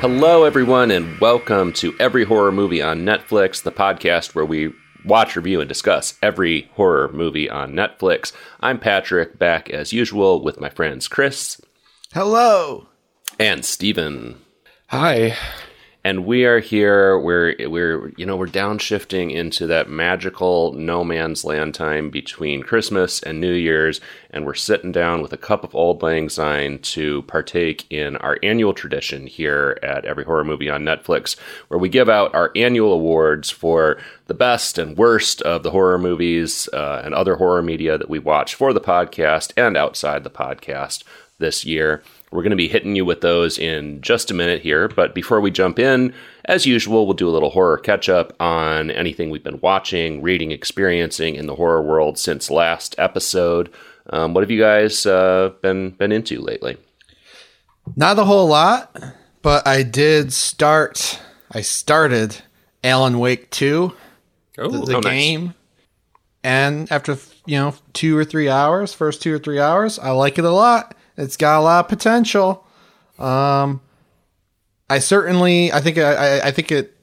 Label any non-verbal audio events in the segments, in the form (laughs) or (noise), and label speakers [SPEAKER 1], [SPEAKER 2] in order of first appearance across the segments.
[SPEAKER 1] Hello, everyone, and welcome to Every Horror Movie on Netflix, the podcast where we watch, review, and discuss every horror movie on Netflix. I'm Patrick, back as usual with my friends Chris
[SPEAKER 2] Hello.
[SPEAKER 1] and Steven.
[SPEAKER 3] Hi.
[SPEAKER 1] And we are here. We're we're you know we're downshifting into that magical no man's land time between Christmas and New Year's, and we're sitting down with a cup of Auld Lang Syne to partake in our annual tradition here at Every Horror Movie on Netflix, where we give out our annual awards for the best and worst of the horror movies uh, and other horror media that we watch for the podcast and outside the podcast this year. We're going to be hitting you with those in just a minute here, but before we jump in, as usual, we'll do a little horror catch up on anything we've been watching, reading, experiencing in the horror world since last episode. Um, what have you guys uh, been been into lately?
[SPEAKER 2] Not a whole lot, but I did start. I started Alan Wake 2,
[SPEAKER 3] Oh,
[SPEAKER 2] the, the
[SPEAKER 1] oh, nice.
[SPEAKER 2] game. And after, you know, two or three hours, first two or three hours, I like it a lot. It's got a lot of potential. Um, I certainly, I think, I, I- I think it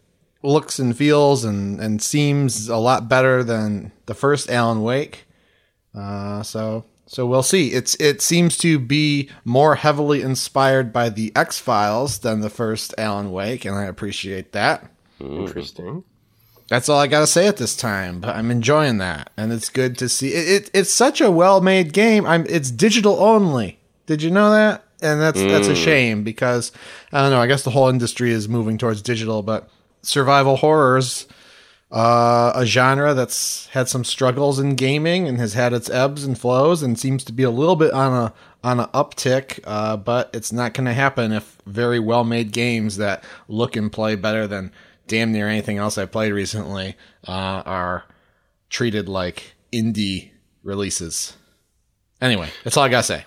[SPEAKER 2] looks and feels and, and seems a lot better than the first Alan Wake. Uh, so, so we'll see. It's it seems to be more heavily inspired by the X Files than the first Alan Wake, and I appreciate that.
[SPEAKER 3] interesting.
[SPEAKER 2] That's all I gotta say at this time. But I'm enjoying that, and it's good to see. It, it it's such a well made game. I'm it's digital only. Did you know that? And that's that's a shame because I don't know. I guess the whole industry is moving towards digital, but survival horrors, uh, a genre that's had some struggles in gaming and has had its ebbs and flows, and seems to be a little bit on a on an uptick. Uh, but it's not going to happen if very well made games that look and play better than damn near anything else I played recently uh, are treated like indie releases. Anyway, that's all I gotta say.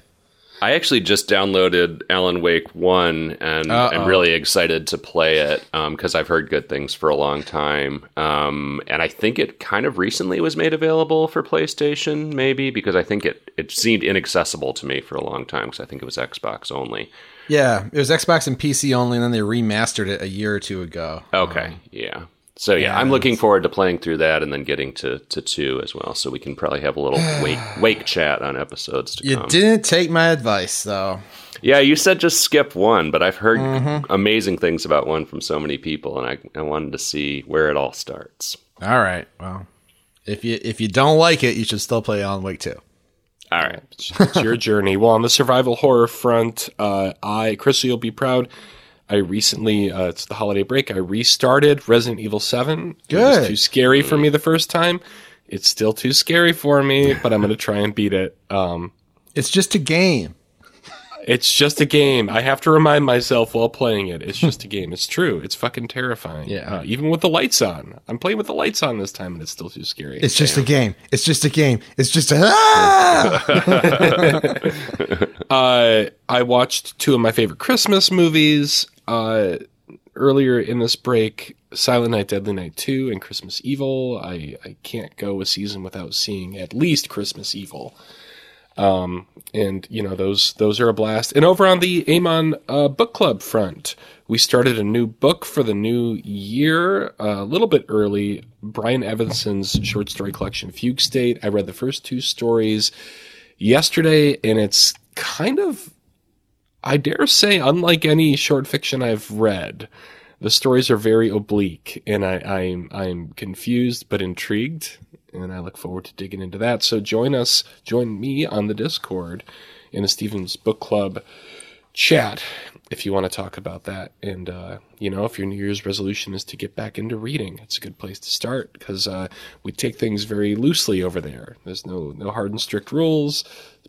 [SPEAKER 1] I actually just downloaded Alan Wake 1 and
[SPEAKER 2] Uh-oh.
[SPEAKER 1] I'm really excited to play it because I've heard good things for a long time. Um, and I think it kind of recently was made available for PlayStation, maybe, because I think it, it seemed inaccessible to me for a long time because I think it was Xbox only.
[SPEAKER 2] Yeah, it was Xbox and PC only, and then they remastered it a year or two ago.
[SPEAKER 1] Okay, yeah. So yeah,
[SPEAKER 2] yeah,
[SPEAKER 1] I'm looking forward to playing through that and then getting to, to two as well. So we can probably have a little (sighs) wake wake chat on episodes to
[SPEAKER 2] You
[SPEAKER 1] come.
[SPEAKER 2] didn't take my advice, though.
[SPEAKER 1] Yeah, you said just skip one, but I've heard
[SPEAKER 2] Mm-hmm.
[SPEAKER 1] amazing things about one from so many people, and I, I wanted to see where it all starts.
[SPEAKER 2] All right, well, if you if you don't like it, you should still play Alan Wake 2.
[SPEAKER 1] All right.
[SPEAKER 3] It's, it's your journey. Well, on the survival horror front, uh, I, Chris, you'll be proud. I recently, uh, it's the holiday break. I restarted Resident Evil Seven. It was
[SPEAKER 2] Good.
[SPEAKER 3] too scary for me the first time. It's still too scary for me, but I'm going to try and beat it. Um,
[SPEAKER 2] It's just a game.
[SPEAKER 3] it's just a game. I have to remind myself while playing it. It's just a game. It's true. It's fucking terrifying.
[SPEAKER 2] Yeah.
[SPEAKER 3] Uh, even with the lights on. I'm playing with the lights on this time, and it's still too scary.
[SPEAKER 2] It's just a game. It's just a game. It's just a. (laughs) Ah! (laughs)
[SPEAKER 3] Uh, I watched two of my favorite Christmas movies uh, earlier in this break: Silent Night, Deadly Night Two, and Christmas Evil. I I can't go a season without seeing at least Christmas Evil. Um, and you know those those are a blast. And over on the Amon uh, book club front, we started a new book for the new year, uh, a little bit early. Brian Evenson's short story collection, Fugue State. I read the first two stories yesterday, and it's kind of, I dare say, unlike any short fiction I've read. The stories are very oblique, and I, I'm I'm confused but intrigued, and I look forward to digging into that. So join us, join me on the Discord in the Stevens Book Club chat if you want to talk about that. And uh, you know, if your New Year's resolution is to get back into reading, it's a good place to start because uh, we take things very loosely over there. There's no no hard and strict rules.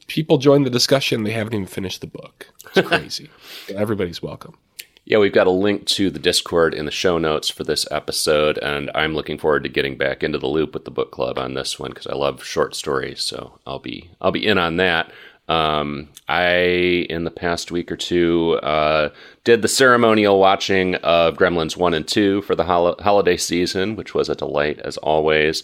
[SPEAKER 3] People join the discussion; they haven't even finished the book. It's (laughs) crazy. Everybody's welcome.
[SPEAKER 1] Yeah, we've got a link to the Discord in the show notes for this episode, and I'm looking forward to getting back into the loop with the book club on this one because I love short stories. So I'll be I'll be in on that. Um, I in the past week or two uh, did the ceremonial watching of Gremlins one and two for the hol- holiday season, which was a delight as always.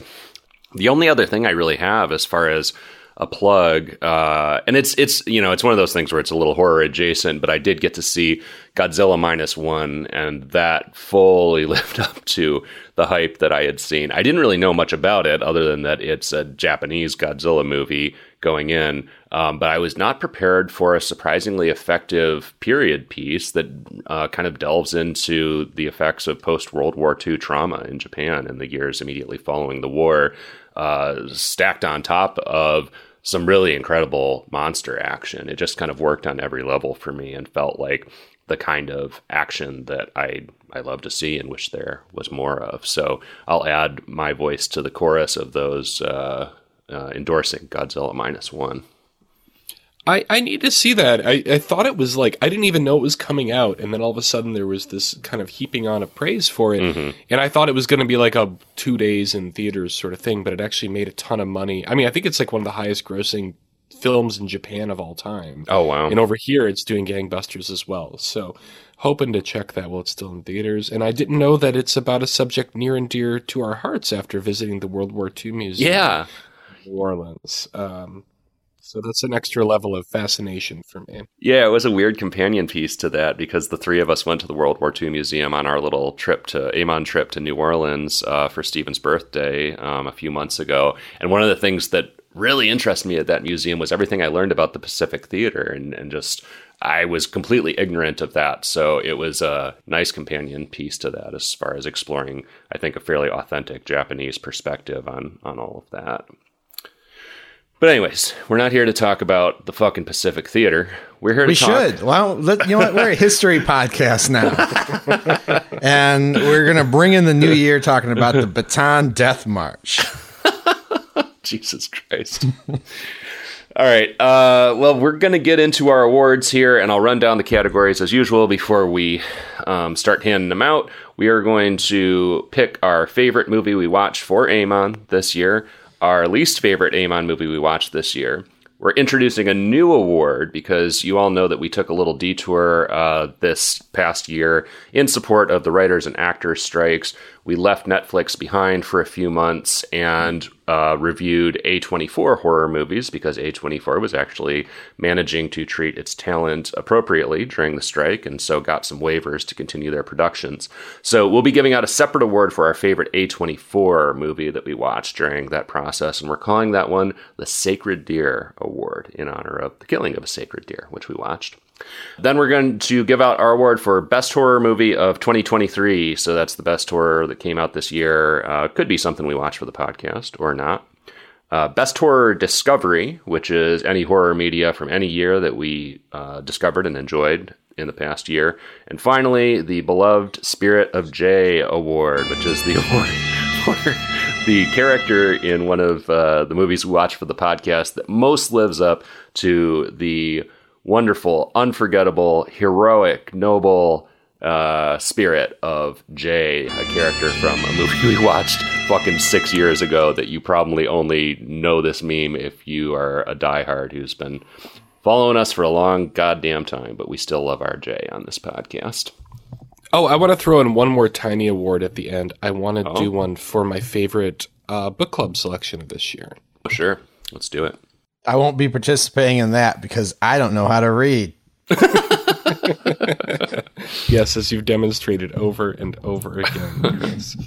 [SPEAKER 1] The only other thing I really have as far as a plug, uh, and it's it's you know it's one of those things where it's a little horror adjacent, but I did get to see Godzilla minus one, and that fully (laughs) lived up to the hype that I had seen. I didn't really know much about it other than that it's a Japanese Godzilla movie going in, um, but I was not prepared for a surprisingly effective period piece that uh, kind of delves into the effects of post World War II trauma in Japan in the years immediately following the war uh, stacked on top of some really incredible monster action. It just kind of worked on every level for me and felt like the kind of action that I I love to see and wish there was more of. So I'll add my voice to the chorus of those uh, uh, endorsing Godzilla minus one.
[SPEAKER 3] I, I need to see that. I, I thought it was like I didn't even know it was coming out, and then all of a sudden there was this kind of heaping on of praise for it, mm-hmm. and I thought it was going to be like a two days in theaters sort of thing, but it actually made a ton of money. I mean, I think it's like one of the highest grossing films in Japan of all time.
[SPEAKER 1] Oh wow!
[SPEAKER 3] And over here, it's doing gangbusters as well. So, hoping to check that while it's still in theaters. And I didn't know that it's about a subject near and dear to our hearts after visiting the World War II Museum.
[SPEAKER 1] Yeah,
[SPEAKER 3] New Orleans. Um, so that's an extra level of fascination for me.
[SPEAKER 1] Yeah, it was a weird companion piece to that because the three of us went to the World War II Museum on our little trip to Amon trip to New Orleans uh, for Stephen's birthday um, a few months ago. And one of the things that really interested me at that museum was everything I learned about the Pacific Theater and, and just I was completely ignorant of that. So it was a nice companion piece to that as far as exploring, I think, a fairly authentic Japanese perspective on on all of that. But anyways, we're not here to talk about the fucking Pacific Theater. We're here to
[SPEAKER 2] we
[SPEAKER 1] talk.
[SPEAKER 2] should. Well, let, you know what? We're a history podcast now, (laughs) and we're gonna bring in the new year talking about the Bataan Death March. (laughs)
[SPEAKER 1] Jesus Christ. All right. Uh, well, we're going to get into our awards here, and I'll run down the categories as usual before we um, start handing them out. We are going to pick our favorite movie we watched for Amon this year our least favorite Amon movie we watched this year. We're introducing a new award because you all know that we took a little detour uh, this past year in support of the writers and actors strikes. We left Netflix behind for a few months and uh, reviewed A24 horror movies because A24 was actually managing to treat its talent appropriately during the strike and so got some waivers to continue their productions. So we'll be giving out a separate award for our favorite A24 movie that we watched during that process, and we're calling that one the Sacred Deer Award in honor of the killing of a sacred deer, which we watched. Then we're going to give out our award for Best Horror Movie of 2023. So that's the best horror that came out this year. Uh, could be something we watch for the podcast or not. Uh, best Horror Discovery, which is any horror media from any year that we uh, discovered and enjoyed in the past year. And finally, the beloved Spirit of Jai Award, which is the (laughs) award for the character in one of uh, the movies we watch for the podcast that most lives up to the wonderful, unforgettable, heroic, noble uh, spirit of Jai, a character from a movie (laughs) we watched fucking six years ago that you probably only know this meme if you are a diehard who's been following us for a long goddamn time, but we still love our Jai on this podcast.
[SPEAKER 3] Oh, I want to throw in one more tiny award at the end. I want to oh. do one for my favorite uh, book club selection of this year.
[SPEAKER 1] Oh, sure. Let's do it.
[SPEAKER 2] I won't be participating in that because I don't know how to read. (laughs)
[SPEAKER 3] yes, as you've demonstrated over and over again. (laughs) Yes.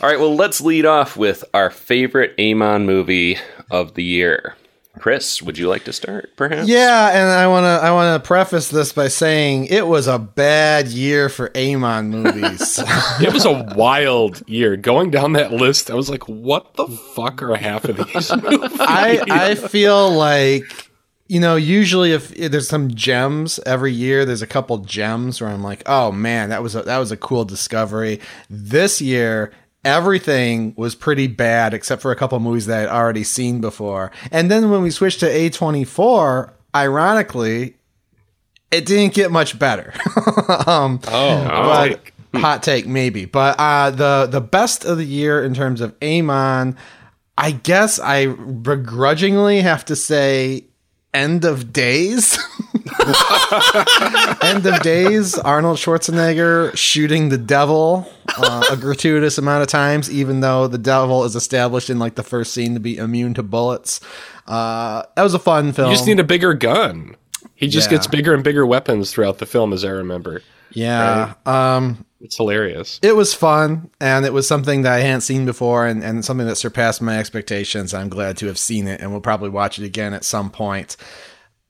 [SPEAKER 1] All right, well, let's lead off with our favorite Amon movie of the year. Chris, would you like to start, perhaps?
[SPEAKER 2] Yeah, and I want to I want to preface this by saying it was a bad year for Amon movies. (laughs) (laughs)
[SPEAKER 3] it was a wild year. Going down that list, I was like, "What the fuck are half of these (laughs) movies?"
[SPEAKER 2] I I feel like you know, usually if, if, there's some gems every year, there's a couple gems where I'm like, "Oh man, that was a, that was a cool discovery." This year, everything was pretty bad except for a couple movies that I'd already seen before. And then when we switched to A24, ironically, it didn't get much better. (laughs) um,
[SPEAKER 3] Oh,
[SPEAKER 2] but hot take maybe. But uh, the the best of the year in terms of Amon, I guess I begrudgingly have to say End of Days. (laughs) End of Days, Arnold Schwarzenegger shooting the devil uh, a gratuitous amount of times, even though the devil is established in like the first scene to be immune to bullets. Uh, that was a fun film.
[SPEAKER 3] you just need a bigger gun. He just
[SPEAKER 2] Yeah.
[SPEAKER 3] gets bigger and bigger weapons throughout the film, as I remember.
[SPEAKER 2] Yeah. Um,
[SPEAKER 3] It's hilarious.
[SPEAKER 2] it was fun and it was something that I hadn't seen before and, and something that surpassed my expectations. I'm glad to have seen it and we'll probably watch it again at some point.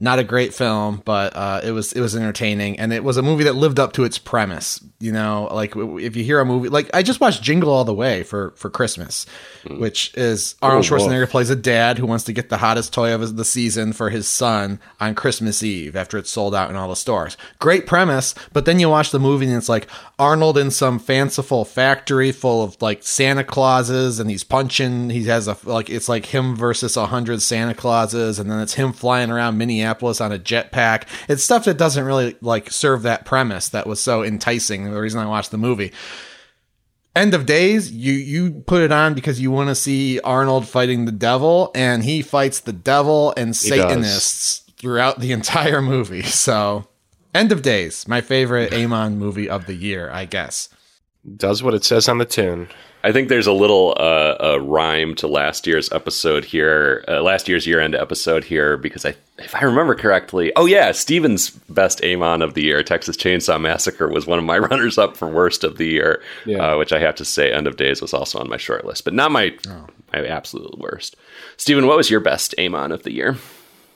[SPEAKER 2] Not a great film, but uh, it was it was entertaining and it was a movie that lived up to its premise. You know, like if you hear a movie like I just watched Jingle All the Way for for Christmas, which is Arnold
[SPEAKER 3] Oh.
[SPEAKER 2] Schwarzenegger plays a dad who wants to get the hottest toy of the season for his son on Christmas Eve after it's sold out in all the stores. Great premise, but then you watch the movie and it's like Arnold in some fanciful factory full of like Santa Clauses and he's punching. He has a like it's like him versus a hundred Santa Clauses, and then it's him flying around Minneapolis on a jetpack. It's stuff that doesn't really like serve that premise that was so enticing. The reason I watched the movie. End of Days, you you put it on because you want to see Arnold fighting the devil, and he fights the devil and
[SPEAKER 3] does.
[SPEAKER 2] Satanists throughout the (laughs) entire movie. So, End of Days, my favorite Amon movie of the year, I guess.
[SPEAKER 3] Does what it says on the tin.
[SPEAKER 1] I think there's a little uh, a rhyme to last year's episode here, uh, last year's year-end episode here, because I, if I remember correctly, oh yeah, Steven's best Amon of the year, Texas Chainsaw Massacre, was one of my (laughs) runners-up for worst of the year,
[SPEAKER 3] Yeah.
[SPEAKER 1] uh, which I have to say, End of Days was also on my short list, but not my my absolute worst. Steven, what was your best Amon of the year?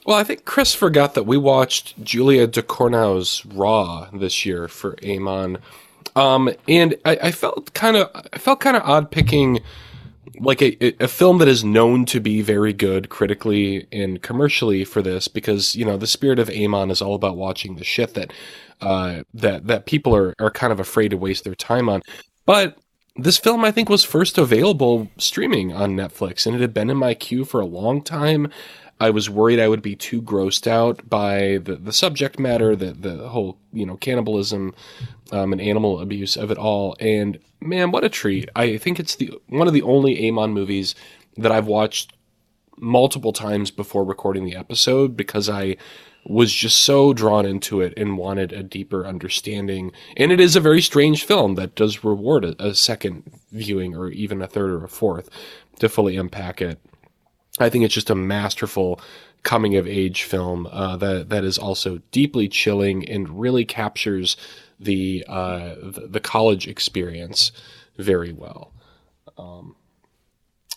[SPEAKER 3] Well, I think Chris forgot that we watched Julia Ducournau's Raw this year for Amon, um, and I, I felt kind of I felt kind of odd picking like a, a film that is known to be very good critically and commercially for this because you know the spirit of Amon is all about watching the shit that uh, that that people are are kind of afraid to waste their time on, but this film I think was first available streaming on Netflix and it had been in my queue for a long time. I was worried I would be too grossed out by the, the subject matter, the the whole you know cannibalism um, and animal abuse of it all. And man, what a treat! I think it's the one of the only Amon movies that I've watched multiple times before recording the episode because I was just so drawn into it and wanted a deeper understanding. And it is a very strange film that does reward a, a second viewing or even a third or a fourth to fully unpack it. I think it's just a masterful coming of age film uh, that that is also deeply chilling and really captures the uh, the, college experience very well. Um,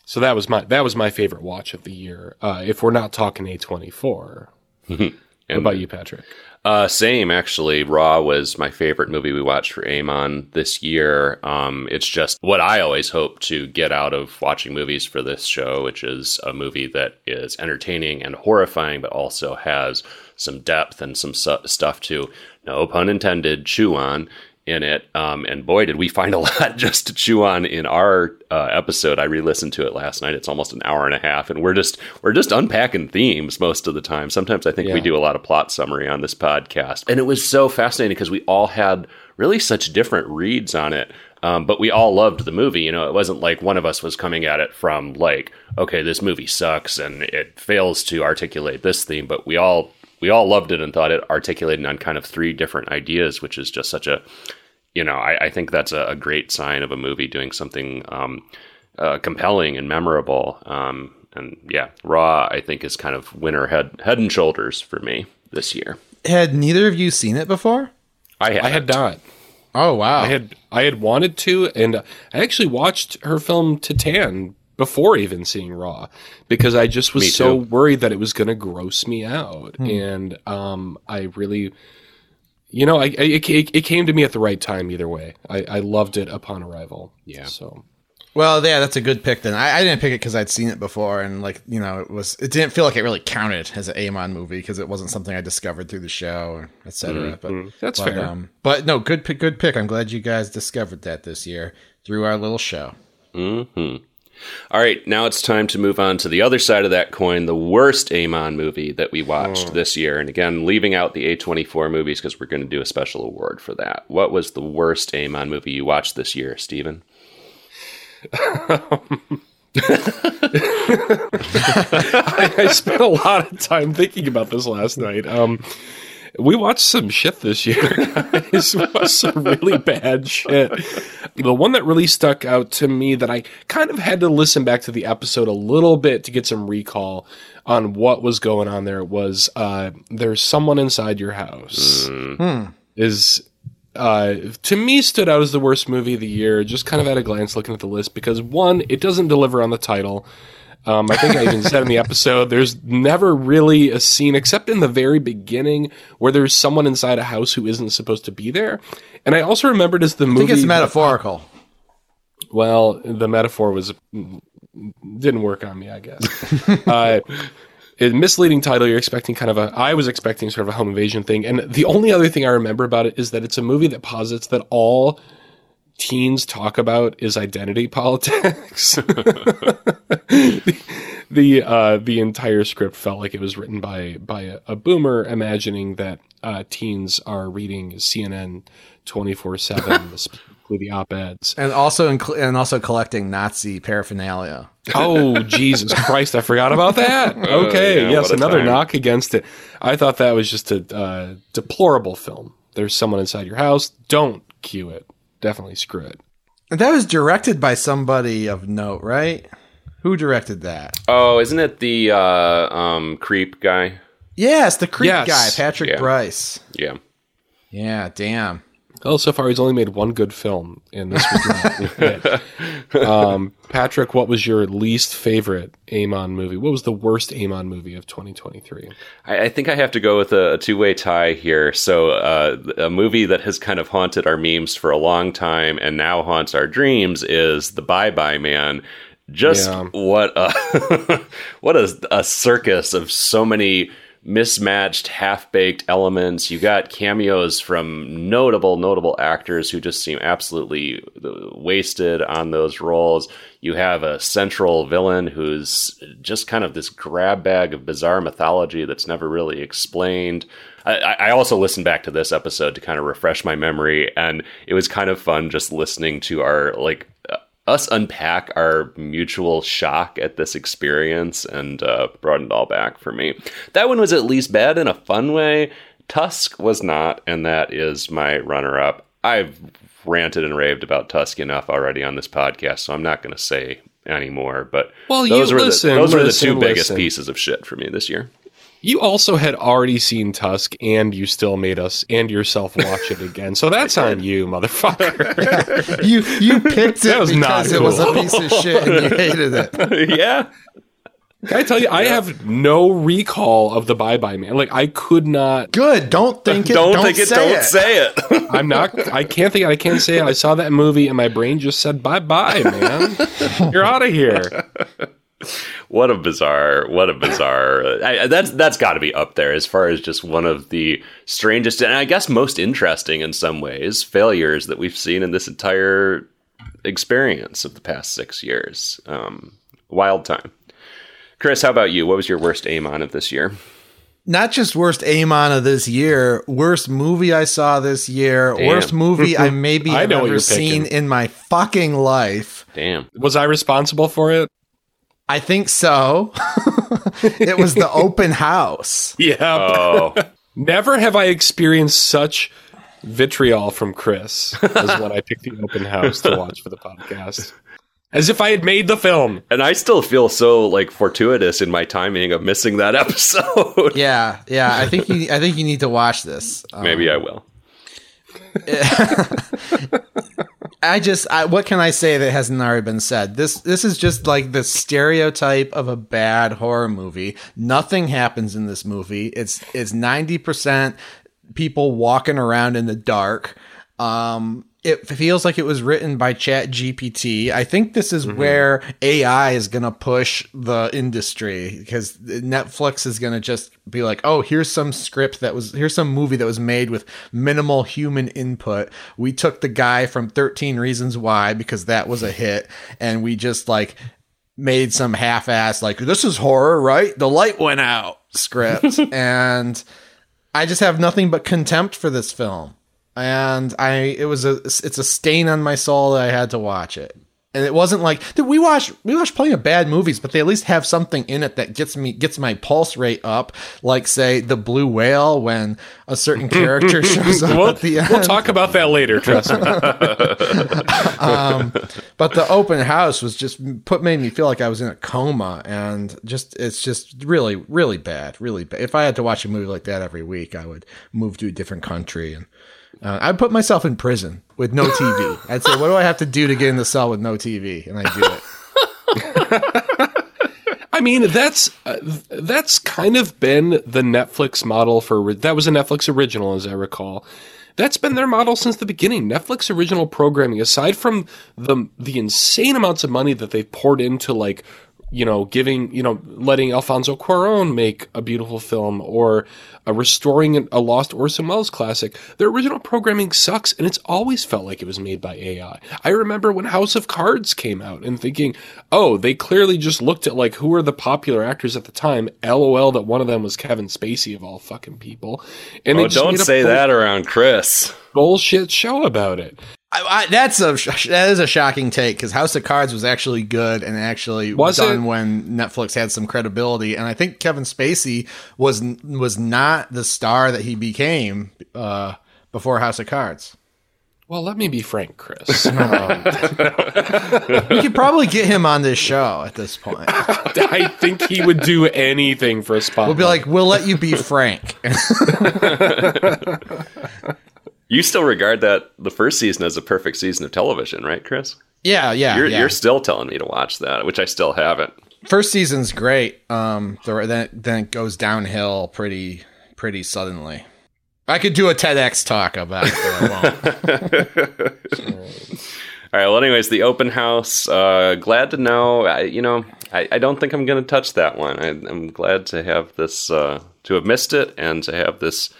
[SPEAKER 3] so that was my that was my favorite watch of the year. Uh, if we're not talking A twenty four, (laughs) what about you, Patrick?
[SPEAKER 1] Uh, same actually. Raw was my favorite movie we watched for Amon this year. Um, it's just what I always hope to get out of watching movies for this show, which is a movie that is entertaining and horrifying, but also has some depth and some su- stuff to, no pun intended, chew on in it. Um, and boy, did we find a (laughs) lot just to chew on in our uh, episode. I re-listened to it last night. It's almost an hour and a half, and we're just we're just unpacking themes most of the time. Sometimes I think we do a lot of plot summary on this podcast, and it was so fascinating because we all had really such different reads on it. Um, but we all loved the movie. You know, it wasn't like one of us was coming at it from like, okay, this movie sucks and it fails to articulate this theme. But we all we all loved it and thought it articulated on kind of three different ideas, which is just such a you know, I, I think that's a, a great sign of a movie doing something um, uh, compelling and memorable. Um, and yeah, Raw, I think, is kind of winner head head and shoulders for me this year.
[SPEAKER 2] Had neither of you seen it before?
[SPEAKER 1] I had,
[SPEAKER 3] I had not.
[SPEAKER 2] Oh wow!
[SPEAKER 3] I had I had wanted to, and I actually watched her film Titane before even seeing Raw because I just was so worried that it was going to gross me out, and um, I really, you know, I, I it, it came to me at the right time. Either way, I, I loved it upon arrival.
[SPEAKER 1] Yeah.
[SPEAKER 3] So
[SPEAKER 2] Well, yeah, that's a good pick. Then I, I didn't pick it because I'd seen it before, and like you know, it was it didn't feel like it really counted as an Amon movie because it wasn't something I discovered through the show, etc. But
[SPEAKER 3] that's
[SPEAKER 2] but,
[SPEAKER 3] fair.
[SPEAKER 2] Um, but no, good pick. Good pick. I'm glad you guys discovered that this year through our little show.
[SPEAKER 1] hmm All right, now it's time to move on to the other side of that coin, the worst Amon movie that we watched
[SPEAKER 3] Oh.
[SPEAKER 1] this year. And again, leaving out the A24 movies because we're going to do a special award for that. What was the worst Amon movie you watched this year, Steven? (laughs)
[SPEAKER 3] I, I spent a lot of time thinking about this last night. Um, we watched some shit this year. Guys. We watched some really bad shit. The one that really stuck out to me that I kind of had to listen back to the episode a little bit to get some recall on what was going on there was uh, there's someone inside your house. Is uh, to me stood out as the worst movie of the year. Just kind of at a glance, looking at the list, because one, it doesn't deliver on the title. Um, I think I even said in the episode, there's never really a scene except in the very beginning where there's someone inside a house who isn't supposed to be there. And I also remembered as the
[SPEAKER 2] I
[SPEAKER 3] movie.
[SPEAKER 2] think it's metaphorical.
[SPEAKER 3] Well, the metaphor was didn't work on me, I guess. (laughs) uh, a misleading title. You're expecting kind of a. I was expecting sort of a home invasion thing, and the only other thing I remember about it is that it's a movie that posits that all teens talk about is identity (laughs) politics. the (laughs) the, uh, the entire script felt like it was written by by a, a boomer, imagining that uh, teens are reading CNN twenty four seven, (laughs) specifically the op eds.
[SPEAKER 2] And also incl- and also collecting Nazi paraphernalia.
[SPEAKER 3] Oh Jesus Christ! I forgot about that. Okay,
[SPEAKER 1] yeah,
[SPEAKER 3] yes, another
[SPEAKER 1] time.
[SPEAKER 3] knock against it. I thought that was just a uh, deplorable film. There's someone inside your house. Don't cue it. Definitely screw it.
[SPEAKER 2] And that was directed by somebody of note, right? Who directed that?
[SPEAKER 1] Oh, isn't it the uh, um, creep guy?
[SPEAKER 2] Yes, the Creep
[SPEAKER 3] Yes.
[SPEAKER 2] guy, Patrick
[SPEAKER 1] Yeah.
[SPEAKER 2] Brice.
[SPEAKER 1] Yeah.
[SPEAKER 2] Yeah, damn.
[SPEAKER 3] Well, so far he's only made one good film, and this was not (laughs) it. Um, Patrick, what was your least favorite Amon movie? What was the worst Amon movie of 2023?
[SPEAKER 1] I, I think I have to go with a, a two way tie here. So, uh, a movie that has kind of haunted our memes for a long time and now haunts our dreams is The Bye Bye Man. Just
[SPEAKER 3] Yeah.
[SPEAKER 1] what a (laughs) what a, a circus of so many mismatched, half baked elements. You got cameos from notable, notable actors who just seem absolutely uh, wasted on those roles. You have a central villain who's just kind of this grab bag of bizarre mythology that's never really explained. I, I also listened back to this episode to kind of refresh my memory, and it was kind of fun just listening to our like us unpack our mutual shock at this experience and uh, brought it all back for me. That one was at least bad in a fun way. Tusk was not, and that is my runner up. I've ranted and raved about Tusk enough already on this podcast, so I'm not going to say anymore. But
[SPEAKER 3] Well,
[SPEAKER 1] those
[SPEAKER 3] you-
[SPEAKER 1] were
[SPEAKER 3] listen,
[SPEAKER 1] the, those were the
[SPEAKER 3] listen,
[SPEAKER 1] two biggest pieces of shit for me this year.
[SPEAKER 3] You also had already seen Tusk, and you still made us and yourself watch it again. So that's on you, motherfucker. (laughs)
[SPEAKER 2] You you picked it
[SPEAKER 3] was not
[SPEAKER 2] because it was a piece of shit and you hated it. (laughs)
[SPEAKER 1] yeah.
[SPEAKER 3] Can I tell you, I have no recall of the Bye Bye Man. Like I could not.
[SPEAKER 2] Good. Don't think it.
[SPEAKER 1] Don't,
[SPEAKER 2] Don't,
[SPEAKER 1] think it. Don't
[SPEAKER 2] it.
[SPEAKER 1] say it. (laughs)
[SPEAKER 3] I'm not. I can't think. I can't say it. I saw that movie, and my brain just said bye bye, man. You're out of here.
[SPEAKER 1] What a bizarre what a bizarre I, that's that's got to be up there as far as just one of the strangest and i guess most interesting in some ways failures that we've seen in this entire experience of the past six years um, wild time chris how about you what was your worst aim on of this year
[SPEAKER 2] Not just worst Amon of this year, worst movie I saw this year,
[SPEAKER 1] Damn.
[SPEAKER 2] worst movie I (laughs) maybe
[SPEAKER 3] I
[SPEAKER 2] have
[SPEAKER 3] know what
[SPEAKER 2] ever
[SPEAKER 3] you're
[SPEAKER 2] seen
[SPEAKER 3] picking.
[SPEAKER 2] in my fucking life.
[SPEAKER 1] damn
[SPEAKER 3] Was I responsible for it?
[SPEAKER 2] I think so. (laughs) it was the (laughs) open house.
[SPEAKER 3] Yeah.
[SPEAKER 1] oh (laughs)
[SPEAKER 3] Never have I experienced such vitriol from Chris as when I picked the open house to watch for the podcast. As if I had made the film.
[SPEAKER 1] and i still feel so like fortuitous in my timing of missing that episode
[SPEAKER 2] Yeah, yeah. I think you. I think you need to watch this. Um,
[SPEAKER 1] maybe i will
[SPEAKER 2] I just. I, what can I say that hasn't already been said? This. This is just like the stereotype of a bad horror movie. Nothing happens in this movie. It's. It's ninety percent people walking around in the dark. Um, it feels like it was written by Chat GPT. I think this is mm-hmm. where AI is going to push the industry because Netflix is going to just be like, "Oh, here's some script that was here's some movie that was made with minimal human input. We took the guy from 13 Reasons Why because that was a hit and we just like made some half-ass like this is horror, right? The light went out script, (laughs) and I just have nothing but contempt for this film. And I, it was a, it's a stain on my soul that I had to watch it. And it wasn't like dude, we watch we watch plenty of bad movies, but they at least have something in it that gets me gets my pulse rate up. Like say the blue whale when a certain character (laughs) shows up
[SPEAKER 3] we'll,
[SPEAKER 2] at the end.
[SPEAKER 3] we'll talk about that later. Trust me. (laughs)
[SPEAKER 2] um, but the open house was just put made me feel like I was in a coma, and just it's just really really bad, really bad. If I had to watch a movie like that every week, I would move to a different country and. Uh, I'd put myself in prison with no TV. (laughs) I'd say, what do I have to do to get in the cell with no TV? And I do it. (laughs)
[SPEAKER 3] I mean, that's uh, that's kind of been the Netflix model for that was a Netflix original, as I recall. That's been their model since the beginning. Netflix original programming, aside from the the insane amounts of money that they've poured into like you know, giving, you know, letting Alfonso Cuarón make a beautiful film or uh, restoring a lost Orson Welles classic. Their original programming sucks and it's always felt like it was made by AI. I remember when House of Cards came out and thinking, oh, they clearly just looked at like who were the popular actors at the time. LOL that one of them was Kevin Spacey of all fucking people.
[SPEAKER 1] And oh, don't say that around Chris.
[SPEAKER 3] Bullshit show about it.
[SPEAKER 2] I, I, that's a that is a shocking take because House of Cards was actually good and actually was done it? when Netflix had some credibility, and I think Kevin Spacey was was not the star that he became uh, before House of Cards.
[SPEAKER 3] Well, let me be frank, Chris. (laughs) we
[SPEAKER 2] could probably get him on this show at this point. (laughs)
[SPEAKER 3] I think he would do anything for a spot.
[SPEAKER 2] We'll be like, we'll let you be frank. (laughs)
[SPEAKER 1] You still regard that the first season as a perfect season of television, right, Chris?
[SPEAKER 2] Yeah, yeah.
[SPEAKER 1] You're,
[SPEAKER 2] yeah.
[SPEAKER 1] you're still telling me to watch that, which I still haven't.
[SPEAKER 2] First season's great. Um, then then it goes downhill pretty pretty suddenly. I could do a TEDx talk about it, (laughs)
[SPEAKER 1] All right. Well, anyways, the open house. Uh, glad to know. I, you know, I, I don't think I'm going to touch that one. I, am glad to have this uh, to have missed it and to have this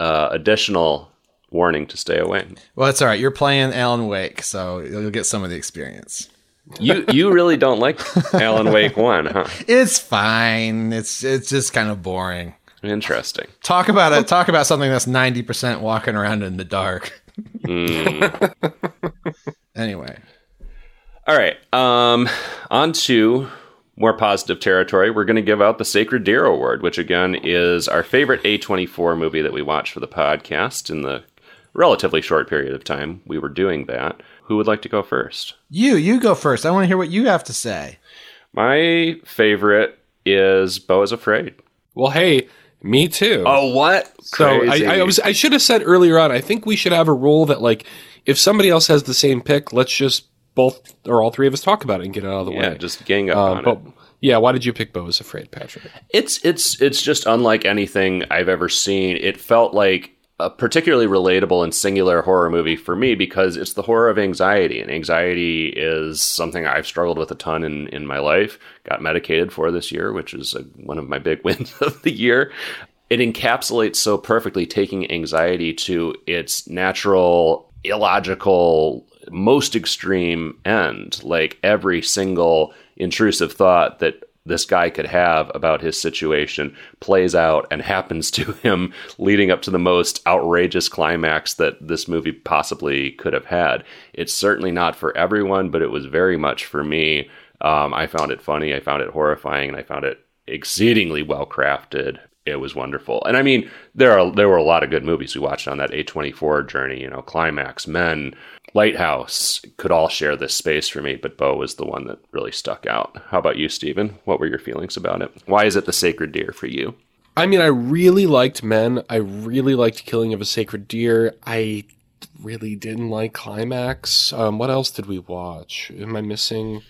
[SPEAKER 1] uh, additional warning to stay away.
[SPEAKER 2] Well, that's all right. You're playing Alan Wake, so you'll get some of the experience.
[SPEAKER 1] You you really don't like (laughs) Alan Wake one, huh?
[SPEAKER 2] It's fine. It's it's just kind of boring.
[SPEAKER 1] Interesting.
[SPEAKER 2] Talk about it. Talk about something that's ninety percent walking around in the dark. Mm. (laughs) anyway.
[SPEAKER 1] All right. Um, on to more positive territory. We're going to give out the Sacred Deer Award, which again is our favorite A24 movie that we watch for the podcast in the relatively short period of time we were doing that. Who would like to go first?
[SPEAKER 2] You, you go first. I want to hear what you have to say.
[SPEAKER 1] My favorite is Beau is Afraid.
[SPEAKER 3] Well, hey, me too.
[SPEAKER 1] Oh, what?
[SPEAKER 3] So I, I, was I should have said earlier on. I think we should have a rule that like if somebody else has the same pick, let's just both or all three of us talk about it and get it out of the
[SPEAKER 1] yeah,
[SPEAKER 3] way.
[SPEAKER 1] Just gang up uh, on
[SPEAKER 3] but,
[SPEAKER 1] it.
[SPEAKER 3] Yeah, why did you pick Beau is Afraid, Patrick?
[SPEAKER 1] It's it's it's just unlike anything I've ever seen. It felt like a particularly relatable and singular horror movie for me because it's the horror of anxiety. And anxiety is something I've struggled with a ton in, in my life. Got medicated for this year, which is a, one of my big (laughs) wins of the year. It encapsulates so perfectly taking anxiety to its natural, illogical, most extreme end. Like every single intrusive thought that this guy could have about his situation plays out and happens to him, leading up to the most outrageous climax that this movie possibly could have had. It's certainly not for everyone, but it was very much for me. Um, I found it funny, I found it horrifying, and I found it exceedingly well crafted. It was wonderful, and I mean, there are there were a lot of good movies we watched on that A twenty four journey. You know, Climax, Men, Lighthouse could all share this space for me, but Beau was the one that really stuck out. How about you, Stephen? What were your feelings about it? Why is it the sacred deer for you?
[SPEAKER 3] I mean, I really liked Men. I really liked Killing of a Sacred Deer. I really didn't like Climax. Um, what else did we watch? Am I missing?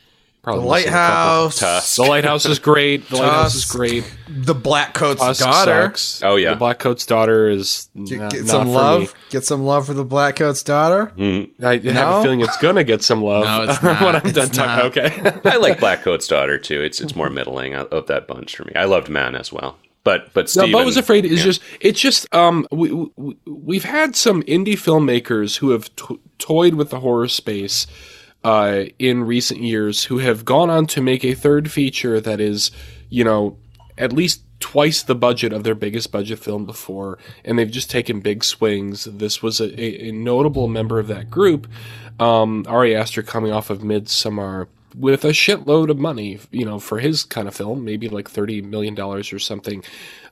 [SPEAKER 2] Probably the lighthouse.
[SPEAKER 3] The lighthouse is great. The lighthouse is great.
[SPEAKER 2] The black coat's Tusk daughter.
[SPEAKER 1] Sucks. Oh yeah,
[SPEAKER 3] the black coat's daughter is
[SPEAKER 2] get, get some love. Me. Get some love for the black coat's daughter.
[SPEAKER 3] Mm. I no? have a feeling it's gonna get some love.
[SPEAKER 2] no, it's (laughs) not. when I'm done talking.
[SPEAKER 3] Okay,
[SPEAKER 1] I like black coat's daughter too. It's it's more middling of that bunch for me. I loved Man as well. But but Steven,
[SPEAKER 3] no, Beau was afraid is yeah. just it's just um we, we we've had some indie filmmakers who have to- toyed with the horror space uh, in recent years who have gone on to make a third feature that is, you know, at least twice the budget of their biggest budget film before, and they've just taken big swings. This was a, a, a notable member of that group, um, Ari Aster, coming off of Midsommar with a shitload of money, you know, for his kind of film, maybe like thirty million dollars or something.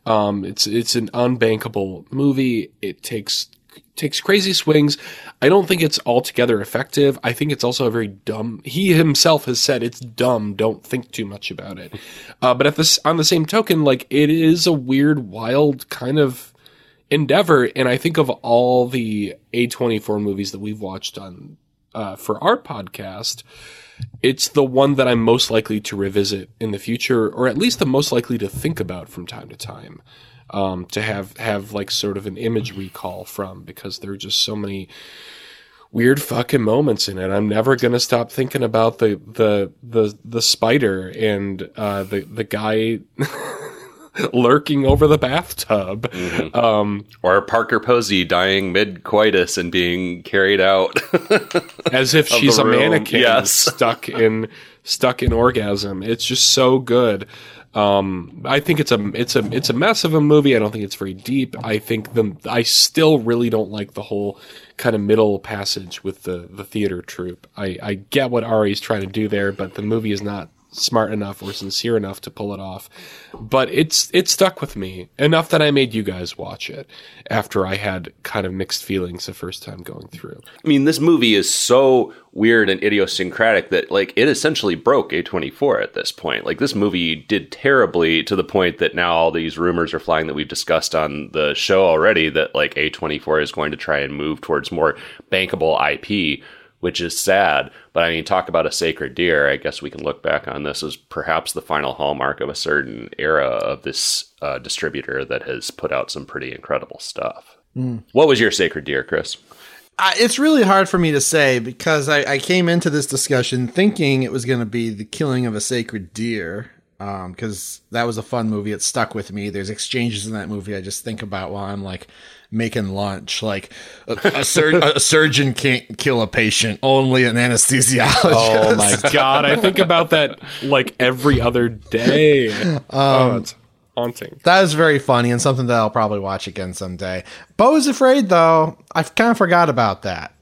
[SPEAKER 3] Um, it's it's an unbankable movie. It takes takes crazy swings. I don't think it's altogether effective. I think it's also a very dumb. He himself has said it's dumb. Don't think too much about it. Uh, but at this, on the same token, like it is a weird, wild kind of endeavor. And I think of all the A24 movies that we've watched on, uh, for our podcast, it's the one that I'm most likely to revisit in the future, or at least the most likely to think about from time to time um, to have have like sort of an image recall from because there are just so many weird fucking moments in it. I'm never gonna stop thinking about the the the the spider and uh, the the guy. (laughs) lurking over the bathtub. Mm-hmm. Um,
[SPEAKER 1] or Parker Posey dying mid coitus and being carried out (laughs)
[SPEAKER 3] as if she's a mannequin yes. stuck in stuck in orgasm. It's just so good. Um, I think it's a it's a it's a mess of a movie. I don't think it's very deep. I think the I still really don't like the whole kind of middle passage with the the theater troupe. I I get what Ari's trying to do there, but the movie is not smart enough or sincere enough to pull it off. But it's it stuck with me enough that I made you guys watch it after I had kind of mixed feelings the first time going through.
[SPEAKER 1] I mean, this movie is so weird and idiosyncratic that like it essentially broke A24 at this point. Like this movie did terribly to the point that now all these rumors are flying that we've discussed on the show already that like A24 is going to try and move towards more bankable IP which is sad. But I mean, talk about a sacred deer. I guess we can look back on this as perhaps the final hallmark of a certain era of this uh, distributor that has put out some pretty incredible stuff. Mm. What was your sacred deer, Chris?
[SPEAKER 2] Uh, it's really hard for me to say because I, I came into this discussion thinking it was going to be the killing of a sacred deer because um, that was a fun movie. It stuck with me. There's exchanges in that movie I just think about while I'm like making lunch. Like a, a, sur- a, surgeon can't kill a patient, only an anesthesiologist.
[SPEAKER 3] Oh my (laughs) god, I think about that like every other day. Um, oh, it's haunting.
[SPEAKER 2] That is very funny and something that I'll probably watch again someday. Beau is Afraid, though, I kind of forgot about that.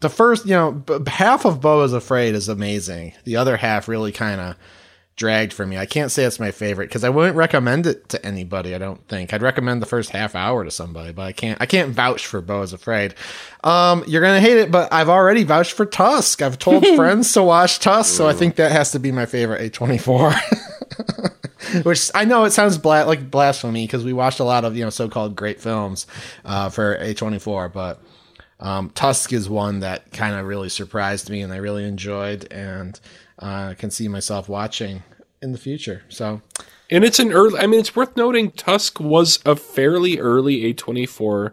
[SPEAKER 2] The first, you know, b- half of Beau is Afraid is amazing. The other half really kind of dragged for me. I can't say it's my favorite because I wouldn't recommend it to anybody. I don't think I'd recommend the first half hour to somebody, but I can't. I can't vouch for Beau is Afraid. Um, you're gonna hate it, but I've already vouched for Tusk. I've told (laughs) friends to watch Tusk, so I think that has to be my favorite A24. (laughs) Which I know it sounds bla- like blasphemy because we watched a lot of you know so-called great films uh, for A24, but. Um, Tusk is one that kind of really surprised me and I really enjoyed. And uh, can see myself watching in the future. So,
[SPEAKER 3] and it's an early. I mean, it's worth noting Tusk was a fairly early A24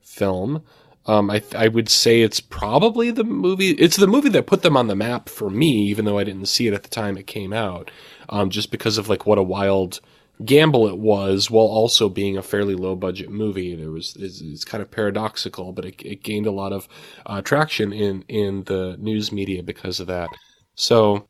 [SPEAKER 3] film. Um, I I would say it's probably the movie. It's the movie that put them on the map for me, even though I didn't see it at the time it came out. Um, just because of like what a wild gamble it was, while also being a fairly low budget movie. It was it's, it's kind of paradoxical, but it, it gained a lot of uh, traction in in the news media because of that. So,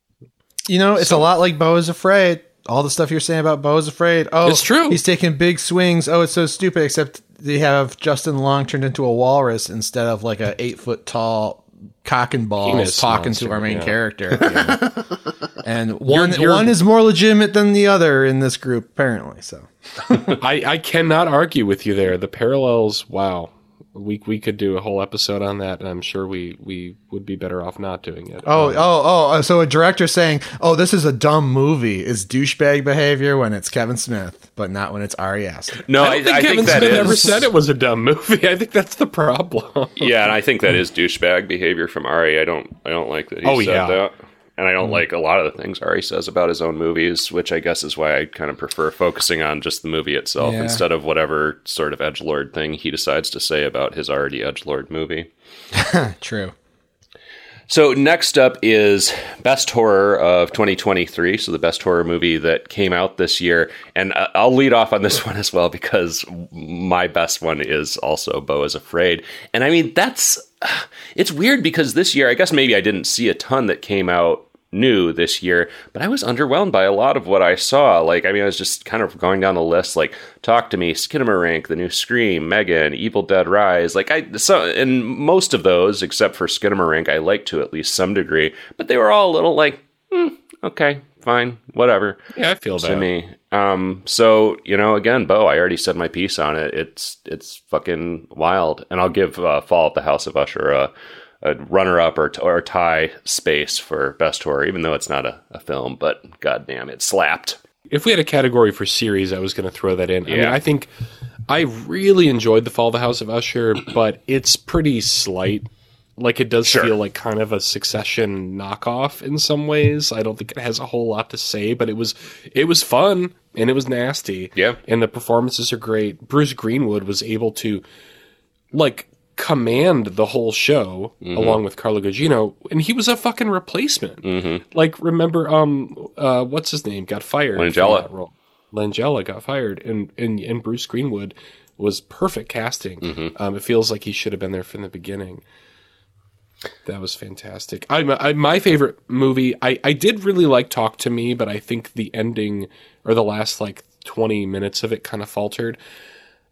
[SPEAKER 2] you know, it's so, a lot like Beau is Afraid. All the stuff you're saying about Beau is Afraid. Oh,
[SPEAKER 3] it's true.
[SPEAKER 2] He's taking big swings. Oh, it's so stupid. Except they have Justin Long turned into a walrus instead of like a eight foot tall cock and balls Penis talking monster, to our main yeah. character. (laughs) and (laughs) one you're, you're, one is more legitimate than the other in this group, apparently. So (laughs)
[SPEAKER 3] I, I cannot argue with you there. The parallels, wow we we could do a whole episode on that, and I'm sure we we would be better off not doing it.
[SPEAKER 2] Oh um, oh oh! So a director saying, "Oh, this is a dumb movie," is douchebag behavior when it's Kevin Smith, but not when it's Ari Aster.
[SPEAKER 3] No, I, I think, I Kevin think Smith never said it was a dumb movie. (laughs) I think that's the problem.
[SPEAKER 1] yeah, and I think that is douchebag behavior from Ari. I don't I don't like that he oh, said yeah. that and I don't mm. like a lot of the things Ari says about his own movies, which I guess is why I kind of prefer focusing on just the movie itself yeah. instead of whatever sort of edge lord thing he decides to say about his already edge lord movie. (laughs)
[SPEAKER 2] True.
[SPEAKER 1] So next up is best horror of 2023. So the best horror movie that came out this year, and uh, I'll lead off on this (laughs) one as well because my best one is also Beau is Afraid. And I mean that's (sighs) it's weird because this year I guess maybe I didn't see a ton that came out new this year, but I was underwhelmed by a lot of what I saw. Like, I mean, I was just kind of going down the list, like Talk to Me, Skinamarink, The New Scream, Megan, Evil Dead Rise. Like, I so and most of those, except for Skinamarink, I liked to at least some degree, but they were all a little like, hmm, okay, fine, whatever.
[SPEAKER 3] Yeah, I feel
[SPEAKER 1] to
[SPEAKER 3] that.
[SPEAKER 1] me. Um, so you know, again, Bo, I already said my piece on it. It's it's fucking wild, and I'll give uh, Fall of the House of Usher a a runner up or, or tie space for best horror, even though it's not a, a film, but goddamn, it slapped.
[SPEAKER 3] If we had a category for series, I was going to throw that in. I mean, I think I really enjoyed The Fall of the House of Usher, but it's pretty slight. Like it does
[SPEAKER 1] Sure.
[SPEAKER 3] feel like kind of a Succession knockoff in some ways. I don't think it has a whole lot to say, but it was it was fun and it was nasty.
[SPEAKER 1] Yeah.
[SPEAKER 3] and the performances are great. Bruce Greenwood was able to like command the whole show
[SPEAKER 1] Mm-hmm.
[SPEAKER 3] along with Carla Gugino, and he was a fucking replacement. Like, remember, um, uh, what's his name got fired?
[SPEAKER 1] Langella.
[SPEAKER 3] Langella got fired, and and and Bruce Greenwood was perfect casting.
[SPEAKER 1] Mm-hmm.
[SPEAKER 3] Um, it feels like he should have been there from the beginning. That was fantastic. I, I my favorite movie. I I did really like Talk to Me, but I think the ending or the last like twenty minutes of it kind of faltered.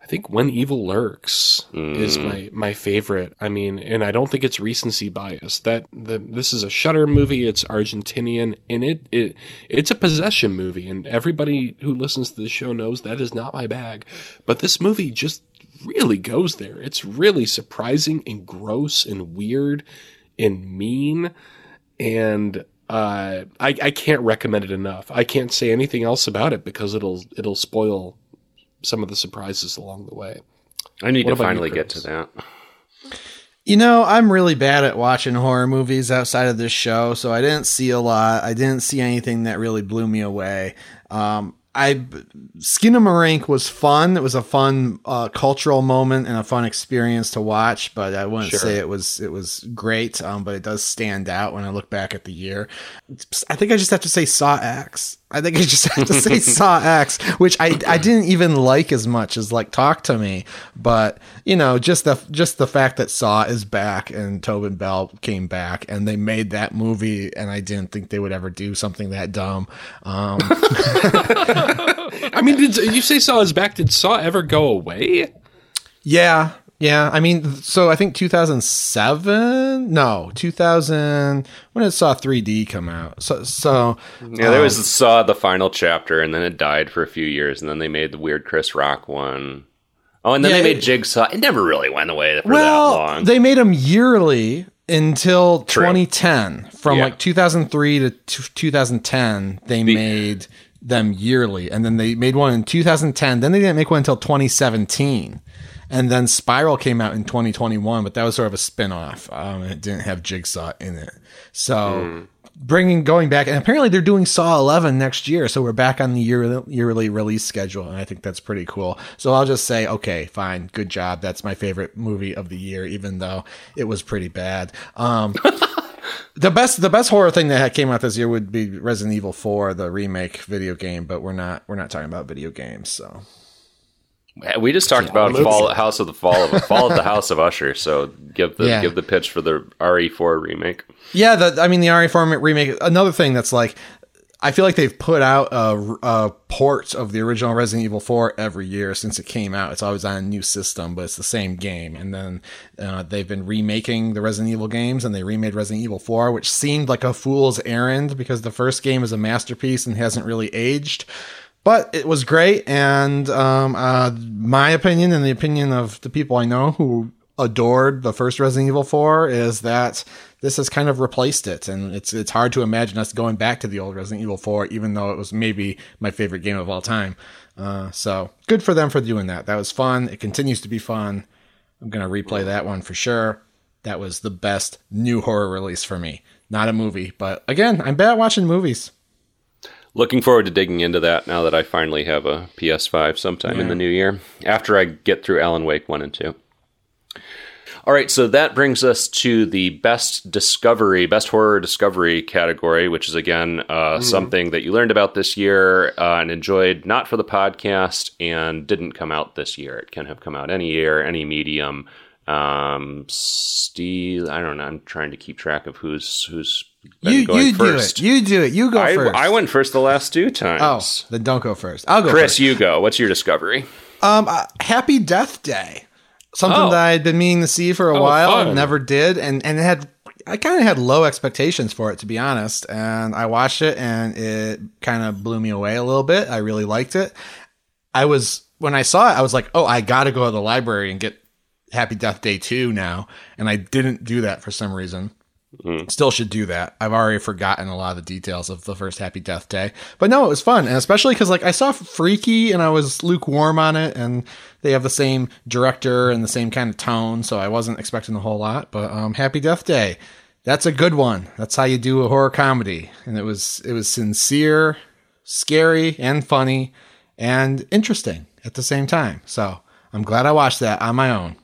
[SPEAKER 3] I think When Evil Lurks is my my favorite. I mean, and I don't think it's recency bias. That the this is a Shudder movie. It's Argentinian, and it it it's a possession movie. And everybody who listens to the show knows that is not my bag. But this movie just really goes there. It's really surprising and gross and weird and mean. And uh, I I can't recommend it enough. I can't say anything else about it because it'll it'll spoil some of the surprises along the way.
[SPEAKER 1] I need
[SPEAKER 3] What
[SPEAKER 1] to
[SPEAKER 3] about you,
[SPEAKER 1] finally get to that.
[SPEAKER 2] You know, I'm really bad at watching horror movies outside of this show, so I didn't see a lot. I didn't see anything that really blew me away. Um, I Skinamarink was fun. It was a fun uh, cultural moment and a fun experience to watch, but I wouldn't
[SPEAKER 3] Sure.
[SPEAKER 2] say it was it was great. Um, but it does stand out when I look back at the year. I think I just have to say Saw X. I think I just have to say (laughs) Saw X, which I I didn't even like as much as like Talk to Me, but you know just the just the fact that Saw is back and Tobin Bell came back and they made that movie, and I didn't think they would ever do something that dumb. Um, (laughs)
[SPEAKER 3] I mean, did you say Saw is back? Did Saw ever go away?
[SPEAKER 2] yeah, yeah. I mean, so I think 2007. No, 2000. When it Saw 3D come out? So so
[SPEAKER 1] Yeah, there was um, saw the final chapter, and then it died for a few years, and then they made the weird Chris Rock one. Oh, and then
[SPEAKER 2] Yeah,
[SPEAKER 1] they made
[SPEAKER 2] it-
[SPEAKER 1] Jigsaw. It never really went away for that
[SPEAKER 2] well,
[SPEAKER 1] long.
[SPEAKER 2] they made them yearly until
[SPEAKER 1] True.
[SPEAKER 2] 2010. From
[SPEAKER 1] Yeah.
[SPEAKER 2] like 2003 to t- 2010, they made them yearly, and then they made one in 2010. Then they didn't make one until 2017. And then Spiral came out in 2021, but that was sort of a spin-off. Um, it didn't have Jigsaw in it. So bringing going back, and apparently they're doing Saw 11 next year, so we're back on the year, yearly release schedule, and I think that's pretty cool. So I'll just say, okay, fine, good job. That's my favorite movie of the year, even though it was pretty bad. Um, (laughs) the best, the best horror thing that came out this year would be Resident Evil 4, the remake video game, but we're not, we're not talking about video games, so.
[SPEAKER 1] We just talked about. Fall House of the Fall of Fall of the House of Usher. So give the
[SPEAKER 2] Yeah.
[SPEAKER 1] give the pitch for the RE4 remake.
[SPEAKER 2] Yeah, the I mean the RE4 remake. Another thing that's like, I feel like they've put out a, a port of the original Resident Evil 4 every year since it came out. It's always on a new system, but it's the same game. And then uh, they've been remaking the Resident Evil games, and they remade Resident Evil 4, which seemed like a fool's errand because the first game is a masterpiece and hasn't really aged. But it was great, and um, uh, my opinion and the opinion of the people I know who adored the first Resident Evil 4 is that this has kind of replaced it, and it's it's hard to imagine us going back to the old Resident Evil 4, even though it was maybe my favorite game of all time. Uh, so good for them for doing that. That was fun. It continues to be fun. I'm gonna replay that one for sure. That was the best new horror release for me. Not a movie, but again, I'm bad at watching movies.
[SPEAKER 1] Looking forward to digging into that now that I finally have a PS5 sometime in the new year after I get through Alan Wake 1 and 2. All right, so that brings us to the best discovery, best horror discovery category, which is again uh, mm. something that you learned about this year uh, and enjoyed, not for the podcast, and didn't come out this year. It can have come out any year, any medium. Um, Steve, I don't know. I'm trying to keep track of who's who's
[SPEAKER 2] you, you first. do it. You do it. You go
[SPEAKER 1] I,
[SPEAKER 2] first.
[SPEAKER 1] I went first the last two times.
[SPEAKER 2] Oh, then don't go first. I'll go.
[SPEAKER 1] Chris,
[SPEAKER 2] first.
[SPEAKER 1] you go. What's your discovery?
[SPEAKER 2] Um, uh, Happy Death Day. Something oh. that I had been meaning to see for a oh, while fun. and never did, and and it had I kind of had low expectations for it to be honest, and I watched it and it kind of blew me away a little bit. I really liked it. I was when I saw it, I was like, oh, I got to go to the library and get Happy Death Day 2 now. And I didn't do that for some reason. Mm. Still should do that. I've already forgotten a lot of the details of the first Happy Death Day. But no, it was fun. And especially because, like, I saw Freaky and I was lukewarm on it. And they have the same director and the same kind of tone. So I wasn't expecting a whole lot. But um, Happy Death Day. That's a good one. That's how you do a horror comedy. And it was it was sincere, scary, and funny, and interesting at the same time. So I'm glad I watched that on my own.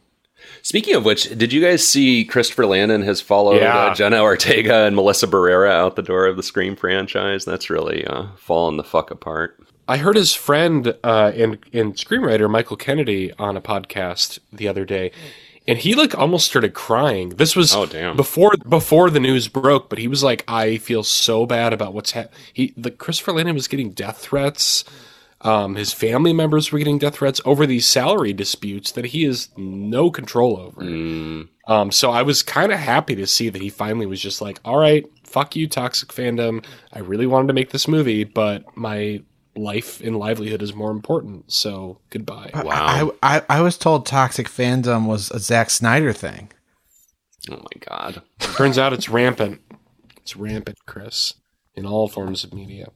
[SPEAKER 1] Speaking of which, did you guys see Christopher Landon has followed yeah. uh, Jenna Ortega and Melissa Barrera out the door of the Scream franchise? That's really uh, fallen the fuck apart.
[SPEAKER 3] I heard his friend uh, and, and screenwriter Michael Kennedy on a podcast the other day, and he like almost started crying. This was
[SPEAKER 1] oh, damn.
[SPEAKER 3] before before the news broke, but he was like, "I feel so bad about what's happening." He the Christopher Landon was getting death threats um, his family members were getting death threats over these salary disputes that he has no control over. Mm. Um, so I was kind of happy to see that he finally was just like, all right, fuck you, toxic fandom. I really wanted to make this movie, but my life and livelihood is more important. So goodbye.
[SPEAKER 2] Wow. I, I, I was told toxic fandom was a Zack Snyder thing.
[SPEAKER 1] Oh my God.
[SPEAKER 3] Turns out it's rampant. It's rampant, Chris, in all forms of media.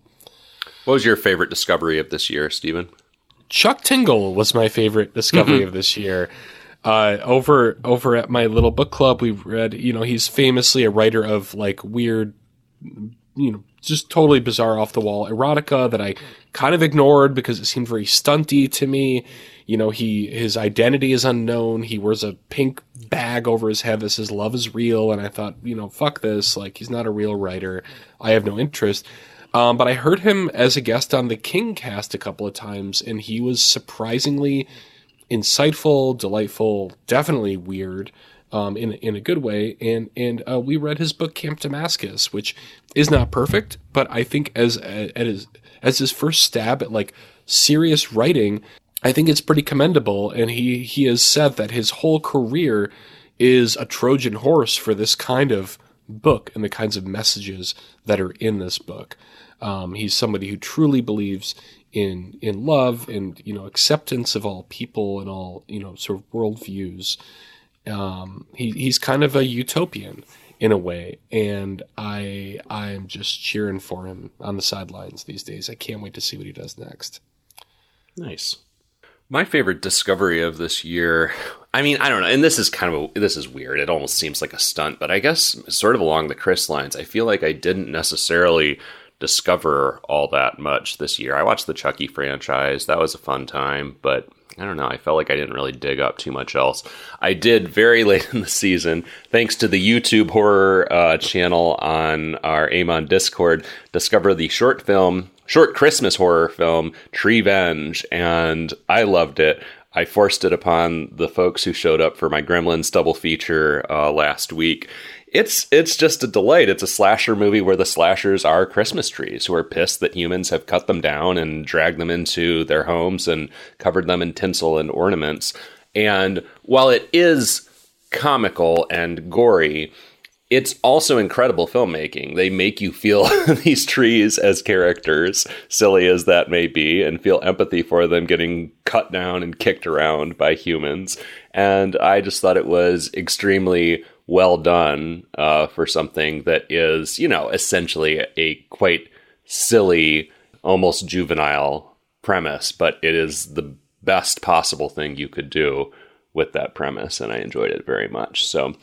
[SPEAKER 1] What was your favorite discovery of this year, Stephen?
[SPEAKER 3] Chuck Tingle was my favorite discovery mm-hmm. of this year. Uh, over over at my little book club, we read. You know, he's famously a writer of like weird, you know, just totally bizarre, off the wall erotica that I kind of ignored because it seemed very stunty to me. You know, he his identity is unknown. He wears a pink bag over his head that says "Love is real," and I thought, you know, fuck this. Like, he's not a real writer. I have no interest. Um, but I heard him as a guest on the King cast a couple of times, and he was surprisingly insightful, delightful, definitely weird. Um, in in a good way, and and uh, we read his book Camp Damascus, which is not perfect, but I think as as as his first stab at like serious writing, I think it's pretty commendable. And he he has said that his whole career is a Trojan horse for this kind of book and the kinds of messages that are in this book. Um, he's somebody who truly believes in in love and you know acceptance of all people and all you know sort of worldviews. Um, he, he's kind of a utopian in a way, and I I'm just cheering for him on the sidelines these days. I can't wait to see what he does next.
[SPEAKER 1] Nice. My favorite discovery of this year, I mean, I don't know, and this is kind of a, this is weird. It almost seems like a stunt, but I guess sort of along the Chris lines. I feel like I didn't necessarily discover all that much this year. I watched the Chucky franchise. That was a fun time, but I don't know. I felt like I didn't really dig up too much else. I did very (laughs) late in the season, thanks to the YouTube horror uh, channel on our EHMON Discord, discover the short film, short Christmas horror film, Treevenge, and I loved it. I forced it upon the folks who showed up for my Gremlins double feature uh, last week it's it's just a delight. It's a slasher movie where the slashers are Christmas trees who are pissed that humans have cut them down and dragged them into their homes and covered them in tinsel and ornaments. And while it is comical and gory, it's also incredible filmmaking. They make you feel (laughs) these trees as characters, silly as that may be, and feel empathy for them getting cut down and kicked around by humans. And I just thought it was extremely well done uh, for something that is, you know, essentially a quite silly, almost juvenile premise, but it is the best possible thing you could do with that premise, and I enjoyed it very much. So,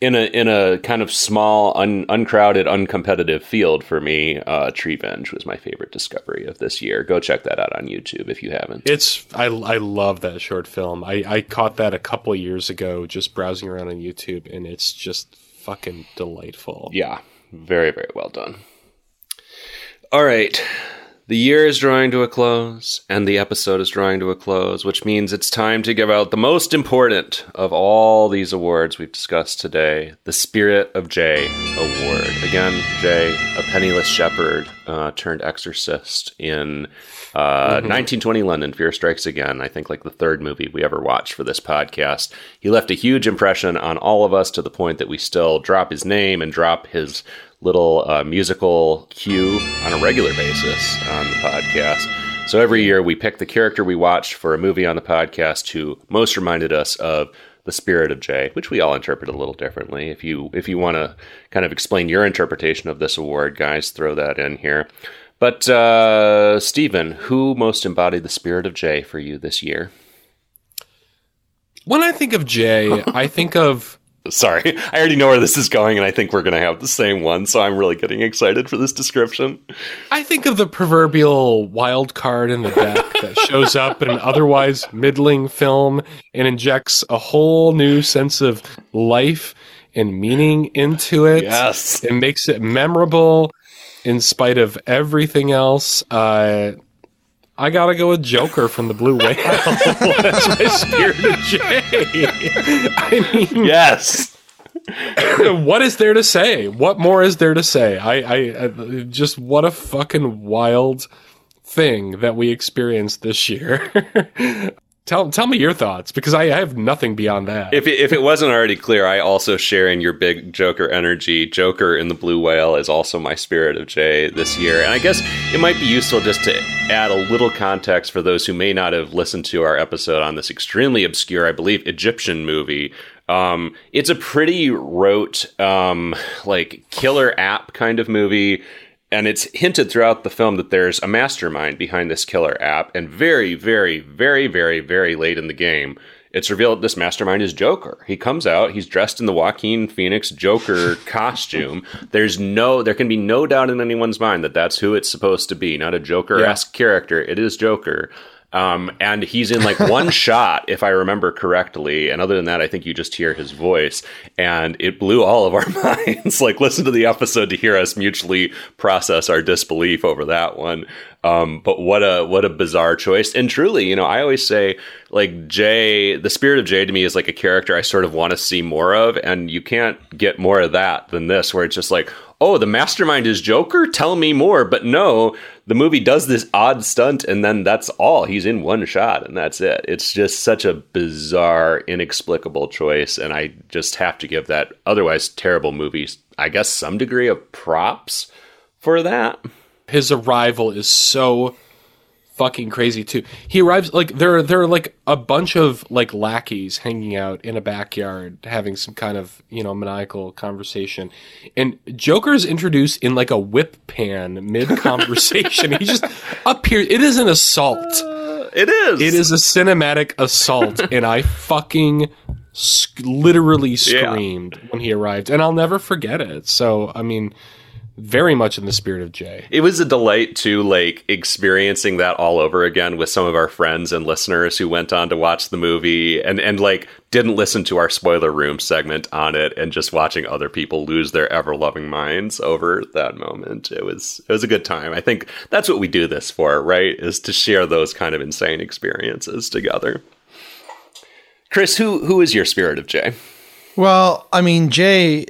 [SPEAKER 1] in a in a kind of small, un, uncrowded, uncompetitive field for me, uh, Treevenge was my favorite discovery of this year. Go check that out on YouTube if you haven't.
[SPEAKER 3] It's I I love that short film. I I caught that a couple years ago just browsing around on YouTube, and it's just fucking delightful.
[SPEAKER 1] Yeah, very very well done. All right. The year is drawing to a close, and the episode is drawing to a close, which means it's time to give out the most important of all these awards we've discussed today the Spirit of Jai Award. Again, Jai, a penniless shepherd uh, turned exorcist in uh, 1920 London, Fear Strikes Again. I think like the third movie we ever watched for this podcast. He left a huge impression on all of us to the point that we still drop his name and drop his little uh, musical cue on a regular basis on the podcast. So every year we pick the character we watched for a movie on the podcast who most reminded us of the spirit of Jai, which we all interpret a little differently. If you if you want to kind of explain your interpretation of this award, guys, throw that in here. But uh, Stephen, who most embodied the spirit of Jai for you this year?
[SPEAKER 3] When I think of Jai, (laughs) I think of
[SPEAKER 1] Sorry, I already know where this is going, and I think we're going to have the same one. So I'm really getting excited for this description.
[SPEAKER 3] I think of the proverbial wild card in the deck that (laughs) shows up in an otherwise middling film and injects a whole new sense of life and meaning into it.
[SPEAKER 1] Yes.
[SPEAKER 3] It makes it memorable in spite of everything else. Uh, I gotta go with Joker from the Blue Whale. (laughs) That's my spirit of Jai. I mean,
[SPEAKER 1] Yes. (laughs)
[SPEAKER 3] what is there to say? What more is there to say? I, I, I just what a fucking wild thing that we experienced this year. (laughs) tell tell me your thoughts because I, I have nothing beyond that.
[SPEAKER 1] If it, if it wasn't already clear, I also share in your big Joker energy. Joker in the Blue Whale is also my spirit of Jai this year, and I guess it might be useful just to add a little context for those who may not have listened to our episode on this extremely obscure, I believe, Egyptian movie. Um, it's a pretty rote, um, like killer app kind of movie and it's hinted throughout the film that there's a mastermind behind this killer app and very very very very very late in the game it's revealed this mastermind is joker. He comes out he's dressed in the joaquin phoenix joker (laughs) costume. There's no there can be no doubt in anyone's mind that that's who it's supposed to be not a joker-esque character. It is joker um, and he's in like one (laughs) shot, if I remember correctly. And other than that, I think you just hear his voice, and it blew all of our (laughs) minds. like, listen to the episode to hear us mutually process our disbelief over that one. Um, but what a what a bizarre choice! And truly, you know, I always say like Jai, the spirit of Jai to me is like a character I sort of want to see more of, and you can't get more of that than this, where it's just like, oh, the mastermind is Joker. Tell me more. But no, the movie does this odd stunt, and then that's all. He's in one shot, and that's it. It's just such a bizarre, inexplicable choice, and I just have to give that otherwise terrible movie, I guess, some degree of props for that.
[SPEAKER 3] His arrival is so fucking crazy too. He arrives like there are there are like a bunch of like lackeys hanging out in a backyard having some kind of, you know, maniacal conversation. And Joker's introduced in like a whip pan mid conversation. he just (laughs) appears it is an assault.
[SPEAKER 1] Uh, it is.
[SPEAKER 3] It is a cinematic assault (laughs) and I fucking sc- literally screamed when he arrived and I'll never forget it. So, I mean, very much in the spirit of Jai.
[SPEAKER 1] It was a delight to like experiencing that all over again with some of our friends and listeners who went on to watch the movie and and like didn't listen to our spoiler room segment on it and just watching other people lose their ever loving minds over that moment. It was it was a good time. I think that's what we do this for, right? Is to share those kind of insane experiences together. Chris, who who is your spirit of Jai?
[SPEAKER 2] Well, I mean, Jai,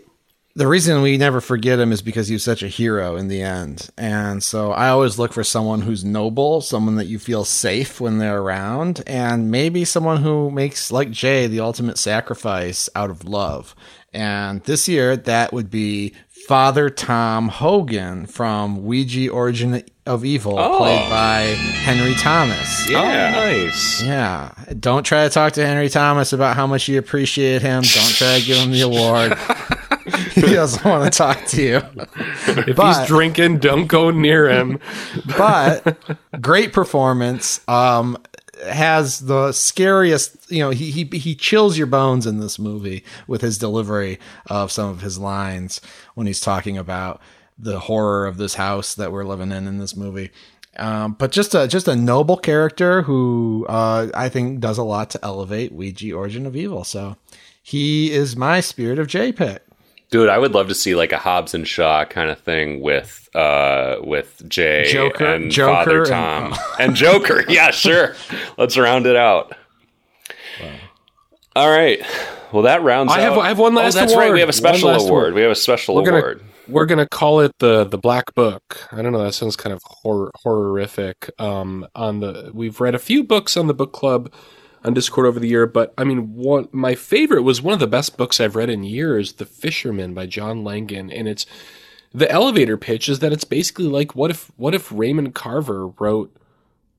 [SPEAKER 2] the reason we never forget him is because he was such a hero in the end. And so I always look for someone who's noble, someone that you feel safe when they're around, and maybe someone who makes, like Jai, the ultimate sacrifice out of love. And this year, that would be Father Tom Hogan from Ouija Origin of Evil,
[SPEAKER 1] Oh.
[SPEAKER 2] played by Henry Thomas.
[SPEAKER 3] Oh, nice.
[SPEAKER 2] Yeah. Don't try to talk to Henry Thomas about how much you appreciate him. Don't try to give him the award. (laughs) he doesn't want to talk to you. (laughs)
[SPEAKER 3] If
[SPEAKER 2] But-
[SPEAKER 3] he's drinking, don't go near him. (laughs)
[SPEAKER 2] But great performance. Um, has the scariest. You know, he he he chills your bones in this movie with his delivery of some of his lines when he's talking about the horror of this house that we're living in in this movie. Um, but just a just a noble character who uh, I think does a lot to elevate Ouija Origin of Evil. So he is my Spirit of Jai pick.
[SPEAKER 1] Dude, I would love to see like a Hobbs and Shaw kind of thing with uh with Jai
[SPEAKER 2] Joker-
[SPEAKER 1] and
[SPEAKER 2] Joker
[SPEAKER 1] Father
[SPEAKER 2] and-
[SPEAKER 1] Tom (laughs) and, Joker. Yeah, sure. Let's round it out. All right. Well, that rounds.
[SPEAKER 3] I have-
[SPEAKER 1] out-
[SPEAKER 3] I have one last
[SPEAKER 1] Oh, that's right. We have a special award.
[SPEAKER 3] award.
[SPEAKER 1] We have a special
[SPEAKER 3] We're gonna-
[SPEAKER 1] award.
[SPEAKER 3] We're gonna call it the the Black Book. I don't know. That sounds kind of horror horrific. Um, on the we've read a few books on the book club on Discord over the year, but I mean, one my favorite was one of the best books I've read in years, The Fisherman by John Langan, and it's the elevator pitch is that it's basically like what if what if Raymond Carver wrote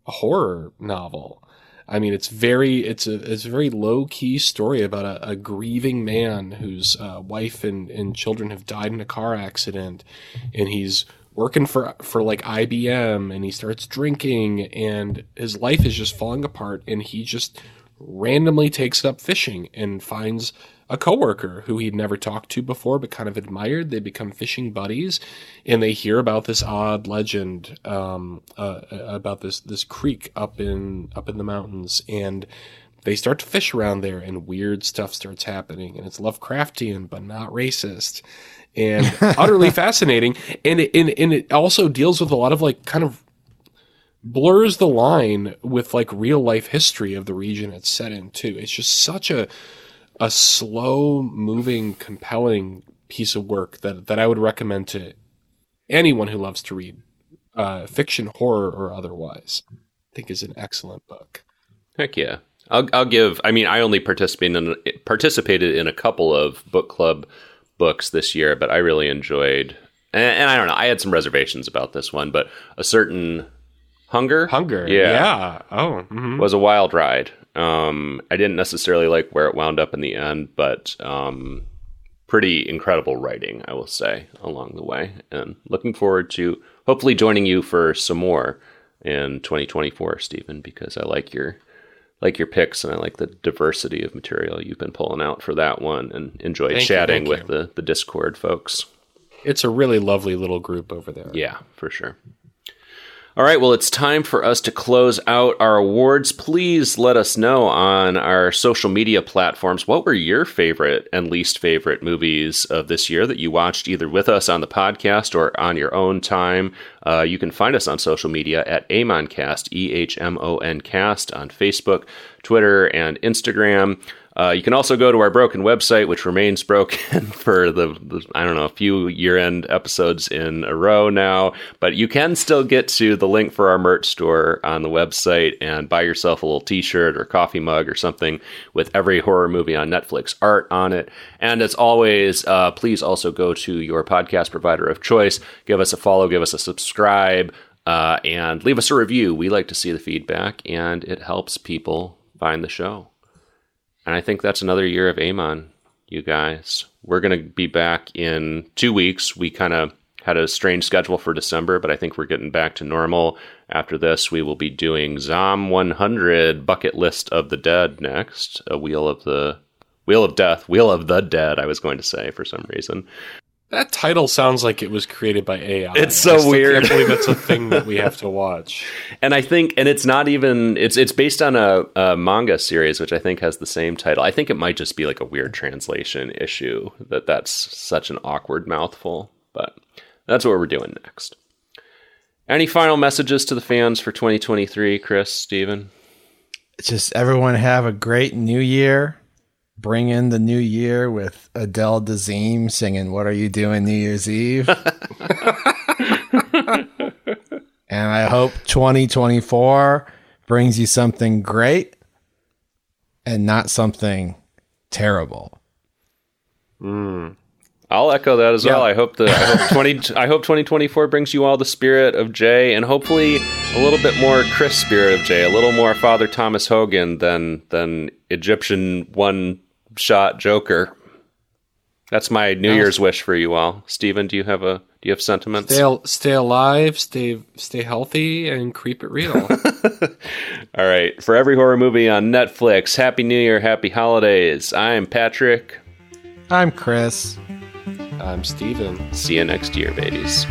[SPEAKER 3] a horror novel. I mean, it's very it's a it's a very low key story about a, a grieving man whose uh, wife and, and children have died in a car accident, and he's working for for like IBM, and he starts drinking, and his life is just falling apart, and he just randomly takes up fishing and finds a coworker who he'd never talked to before but kind of admired. They become fishing buddies, and they hear about this odd legend um, uh, about this this creek up in up in the mountains, and they start to fish around there, and weird stuff starts happening, and it's Lovecraftian but not racist. And (laughs) utterly fascinating, and it, and, and it also deals with a lot of like kind of blurs the line with like real life history of the region it's set in too. It's just such a a slow moving, compelling piece of work that that I would recommend to anyone who loves to read uh, fiction, horror, or otherwise. I think is an excellent book.
[SPEAKER 1] Heck yeah. I'll I'll give. I mean, I only participated in participated in a couple of book club books this year, but I really enjoyed. And, and I don't know. I had some reservations about this one, but a certain hunger,
[SPEAKER 3] Hunger,
[SPEAKER 1] yeah,
[SPEAKER 3] yeah. Oh, mhm.
[SPEAKER 1] was a wild ride. Um, I didn't necessarily like where it wound up in the end, but um, pretty incredible writing, I will say, along the way. And looking forward to hopefully joining you for some more in 2024, Stephen, because I like your like your picks and I like the diversity of material you've been pulling out for that one, and enjoyed
[SPEAKER 3] Thank
[SPEAKER 1] chatting
[SPEAKER 3] thank
[SPEAKER 1] with
[SPEAKER 3] you.
[SPEAKER 1] the the Discord folks.
[SPEAKER 3] it's a really lovely little group over there.
[SPEAKER 1] Yeah, for sure. All right, well, it's time for us to close out our awards. Please let us know on our social media platforms what were your favorite and least favorite movies of this year that you watched either with us on the podcast or on your own time. Uh, you can find us on social media at Amoncast, E H M O N Cast, on Facebook, Twitter, and Instagram. Uh, you can also go to our broken website, which remains broken (laughs) for the, the I don't know a few year end episodes in a row now. But you can still get to the link for our merch store on the website and buy yourself a little t shirt or coffee mug or something with every horror movie on Netflix art on it. And as always, uh, please also go to your podcast provider of choice, give us a follow, give us a subscribe, uh, and leave us a review. We like to see the feedback, and it helps people find the show. And I think that's another year of EHMON, you guys. We're going to be back in two weeks. We kind of had a strange schedule for December, but I think we're getting back to normal. After this, we will be doing Zom 100 Bucket List of the Dead next. A Wheel of the Wheel of Death, Wheel of the Dead, I was going to say for some reason.
[SPEAKER 3] That title sounds like it was created by AI.
[SPEAKER 1] It's so
[SPEAKER 3] I
[SPEAKER 1] weird.
[SPEAKER 3] Can't believe it's a (laughs) thing that we have to watch.
[SPEAKER 1] and I think, and it's not even it's it's based on a, a manga series, which I think has the same title. I think it might just be like a weird translation issue that that's such an awkward mouthful, but that's what we're doing next. Any final messages to the fans for 2023, Chris, Steven?
[SPEAKER 2] Just everyone have a great new year. Bring in the new year with Adele Dazeem singing "What Are You Doing New Year's Eve." (laughs) and I hope 2024 brings you something great and not something terrible. Mm.
[SPEAKER 1] I'll echo that as well. I hope the I hope twenty I hope twenty twenty four brings you all the spirit of Jai and hopefully a little bit more Chris spirit of Jai, a little more Father Thomas Hogan than than Egyptian one shot Joker. That's my New. Year's wish for you all. Steven, do you have a do you have sentiments?
[SPEAKER 3] Stay, stay alive, stay stay healthy, and creep it real. (laughs)
[SPEAKER 1] all right. For every horror movie on Netflix, Happy New Year, Happy Holidays. I'm Patrick.
[SPEAKER 2] I'm Chris.
[SPEAKER 3] I'm Steven.
[SPEAKER 1] See you next year, babies.